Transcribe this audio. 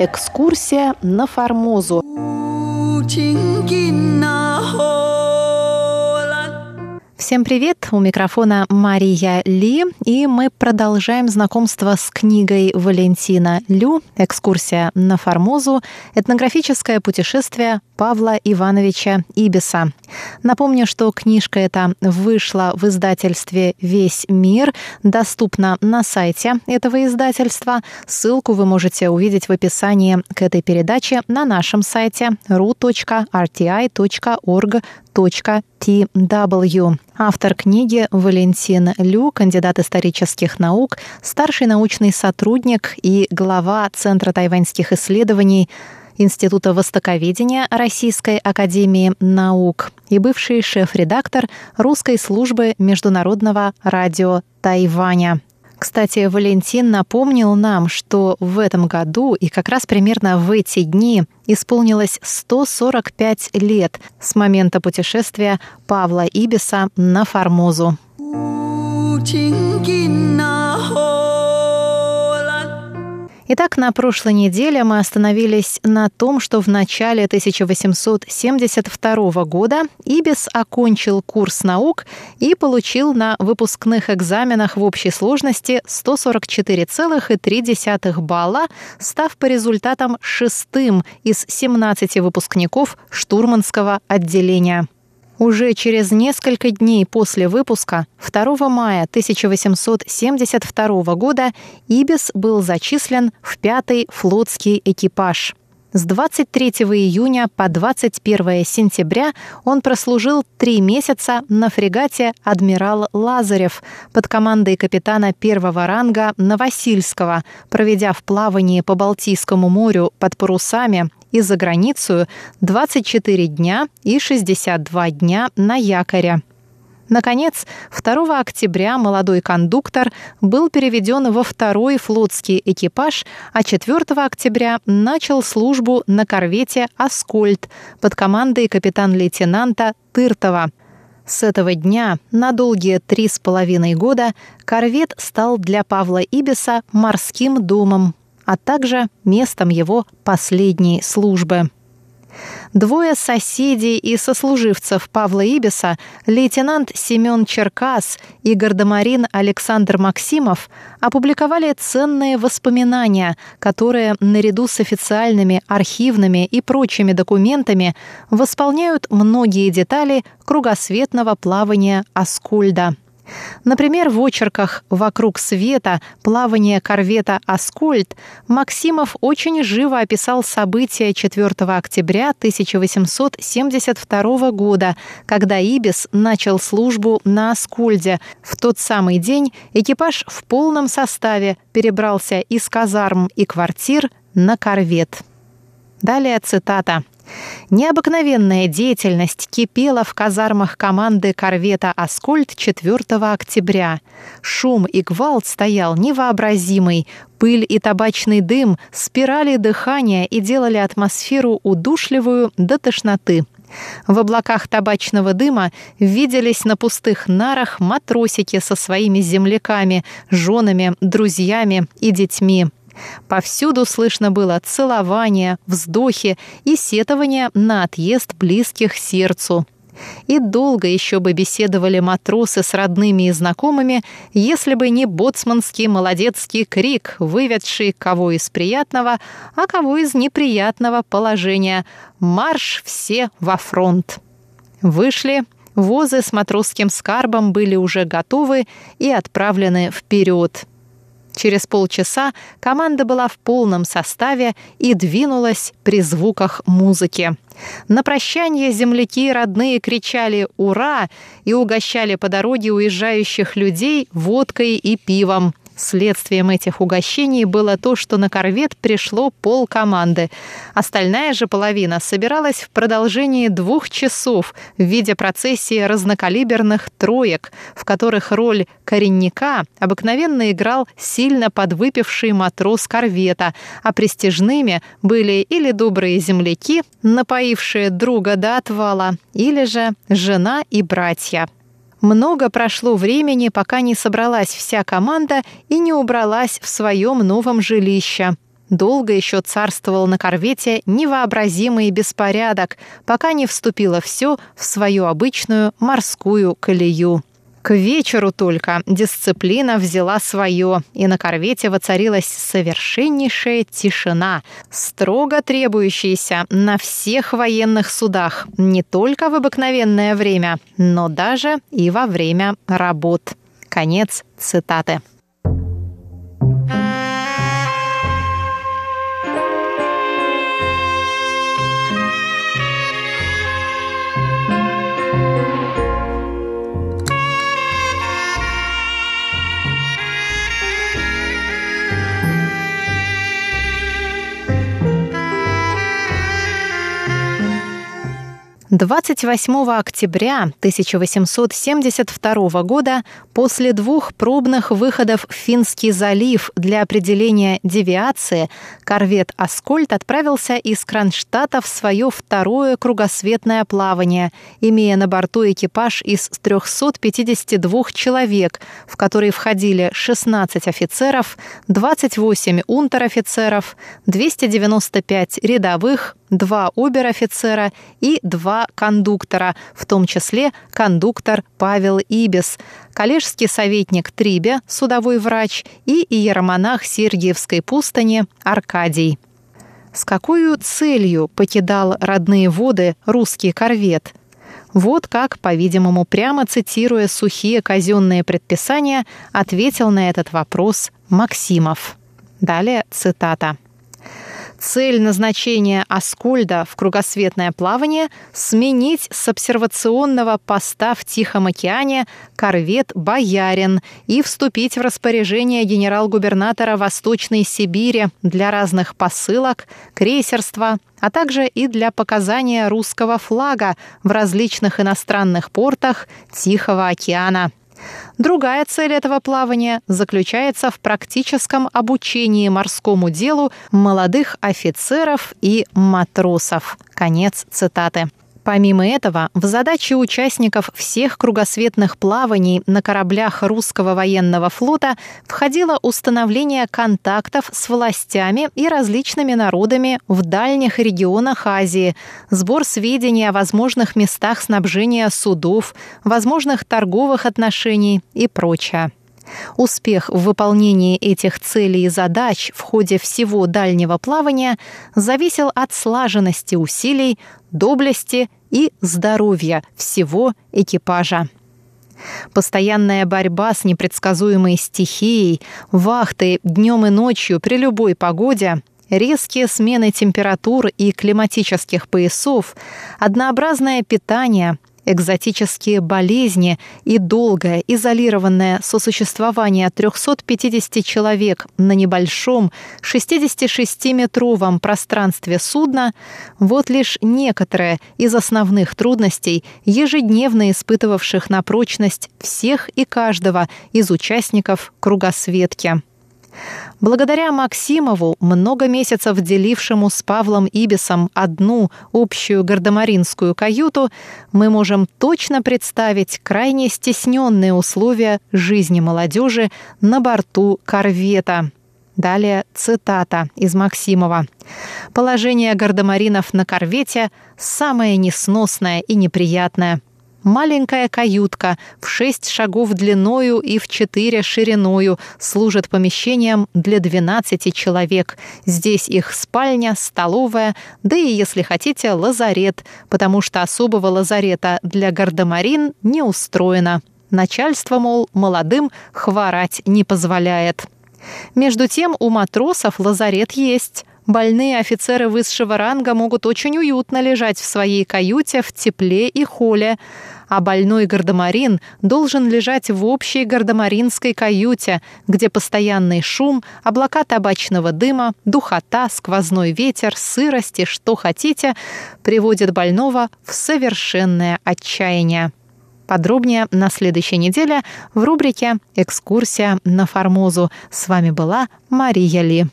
Экскурсия на Формозу. Всем привет! У микрофона Мария Ли, и мы продолжаем знакомство с книгой Валентина Лю «Экскурсия на Формозу. Этнографическое путешествие Павла Ивановича Ибиса». Напомню, что книжка эта вышла в издательстве «Весь мир», доступна на сайте этого издательства. Ссылку вы можете увидеть в описании к этой передаче на нашем сайте ru.rti.org tw. Автор книги Валентин Лю, кандидат исторических наук, старший научный сотрудник и глава Центра тайваньских исследований Института востоковедения Российской академии наук и бывший шеф-редактор русской службы Международного радио Тайваня. Кстати, Валентин напомнил нам, что в этом году и как раз примерно в эти дни исполнилось 145 лет с момента путешествия Павла Ибиса на Формозу. Итак, на прошлой неделе мы остановились на том, что в начале 1872 года Ибис окончил курс наук и получил на выпускных экзаменах в общей сложности 144,3 балла, став по результатам шестым из 17 выпускников штурманского отделения. Уже через несколько дней после выпуска, 2 мая 1872 года, Ибис был зачислен в пятый флотский экипаж. С 23 июня по 21 сентября он прослужил три месяца на фрегате «Адмирал Лазарев» под командой капитана первого ранга Новосильского, проведя в плавании по Балтийскому морю под парусами и за границу 24 дня и 62 дня на якоре. Наконец, 2 октября молодой кондуктор был переведен во второй флотский экипаж, а 4 октября начал службу на корвете «Аскольд» под командой капитан-лейтенанта Тыртова. С этого дня на долгие три с половиной года корвет стал для Павла Ибиса морским домом, а также местом его последней службы. Двое соседей и сослуживцев Павла Ибиса, лейтенант Семен Черкас и гардемарин Александр Максимов, опубликовали ценные воспоминания, которые наряду с официальными архивными и прочими документами восполняют многие детали кругосветного плавания Аскольда. Например, в очерках «Вокруг света. Плавание корвета «Аскольд» Максимов очень живо описал события 4 октября 1872 года, когда Ибис начал службу на Аскольде. В тот самый день экипаж в полном составе перебрался из казарм и квартир на корвет. Далее цитата. Необыкновенная деятельность кипела в казармах команды корвета «Аскольд» 4 октября. Шум и гвалт стоял невообразимый. Пыль и табачный дым спирали дыхания и делали атмосферу удушливую до тошноты. В облаках табачного дыма виделись на пустых нарах матросики со своими земляками, женами, друзьями и детьми. Повсюду слышно было целование, вздохи и сетование на отъезд близких сердцу. И долго еще бы беседовали матросы с родными и знакомыми, если бы не боцманский молодецкий крик, выведший кого из приятного, а кого из неприятного положения «Марш все во фронт!». Вышли, возы с матросским скарбом были уже готовы и отправлены вперед. Через полчаса команда была в полном составе и двинулась при звуках музыки. На прощание земляки родные кричали «Ура!» и угощали по дороге уезжающих людей водкой и пивом. Следствием этих угощений было то, что на корвет пришло пол команды. Остальная же половина собиралась в продолжении двух часов в виде процессии разнокалиберных троек, в которых роль коренника обыкновенно играл сильно подвыпивший матрос корвета, а престижными были или добрые земляки, напоившие друга до отвала, или же жена и братья. Много прошло времени, пока не собралась вся команда и не убралась в своем новом жилище. долго еще царствовал на корвете невообразимый беспорядок, пока не вступило все в свою обычную морскую колею. К вечеру только дисциплина взяла свое, и на корвете воцарилась совершеннейшая тишина, строго требующаяся на всех военных судах, не только в обыкновенное время, но даже и во время работ. Конец цитаты. 28 октября 1872 года после двух пробных выходов в Финский залив для определения девиации корвет «Аскольд» отправился из Кронштадта в свое второе кругосветное плавание, имея на борту экипаж из 352 человек, в который входили 16 офицеров, 28 унтер-офицеров, 295 рядовых, два обер-офицера и два кондуктора, в том числе кондуктор Павел Ибис, коллежский советник Трибе, судовой врач и иеромонах Сергиевской пустыни Аркадий. С какой целью покидал родные воды русский корвет? Вот как, по-видимому, прямо цитируя сухие казенные предписания, ответил на этот вопрос Максимов. Далее цитата. Цель назначения Аскольда в кругосветное плавание – сменить с обсервационного поста в Тихом океане корвет «Боярин» и вступить в распоряжение генерал-губернатора Восточной Сибири для разных посылок, крейсерства, а также и для показания русского флага в различных иностранных портах Тихого океана. Другая цель этого плавания заключается в практическом обучении морскому делу молодых офицеров и матросов. Конец цитаты. Помимо этого, в задачи участников всех кругосветных плаваний на кораблях русского военного флота входило установление контактов с властями и различными народами в дальних регионах Азии, сбор сведений о возможных местах снабжения судов, возможных торговых отношений и прочее. Успех в выполнении этих целей и задач в ходе всего дальнего плавания зависел от слаженности усилий, доблести и здоровья всего экипажа. Постоянная борьба с непредсказуемой стихией, вахты днем и ночью при любой погоде, резкие смены температур и климатических поясов, однообразное питание, экзотические болезни и долгое изолированное сосуществование 350 человек на небольшом 66-метровом пространстве судна – вот лишь некоторые из основных трудностей, ежедневно испытывавших на прочность всех и каждого из участников кругосветки. Благодаря Максимову, много месяцев делившему с Павлом Ибисом одну общую гардемаринскую каюту, мы можем точно представить крайне стесненные условия жизни молодежи на борту корвета. Далее цитата из Максимова. «Положение гардемаринов на корвете самое несносное и неприятное. Маленькая каютка в шесть шагов длиною и в четыре шириною служит помещением для 12 человек. Здесь их спальня, столовая, да и, если хотите, лазарет, потому что особого лазарета для гардемарин не устроено. Начальство, мол, молодым хворать не позволяет. Между тем у матросов лазарет есть. Больные офицеры высшего ранга могут очень уютно лежать в своей каюте в тепле и холе а больной гардемарин должен лежать в общей гардемаринской каюте, где постоянный шум, облака табачного дыма, духота, сквозной ветер, сырость и что хотите приводят больного в совершенное отчаяние. Подробнее на следующей неделе в рубрике «Экскурсия на Формозу». С вами была Мария Ли.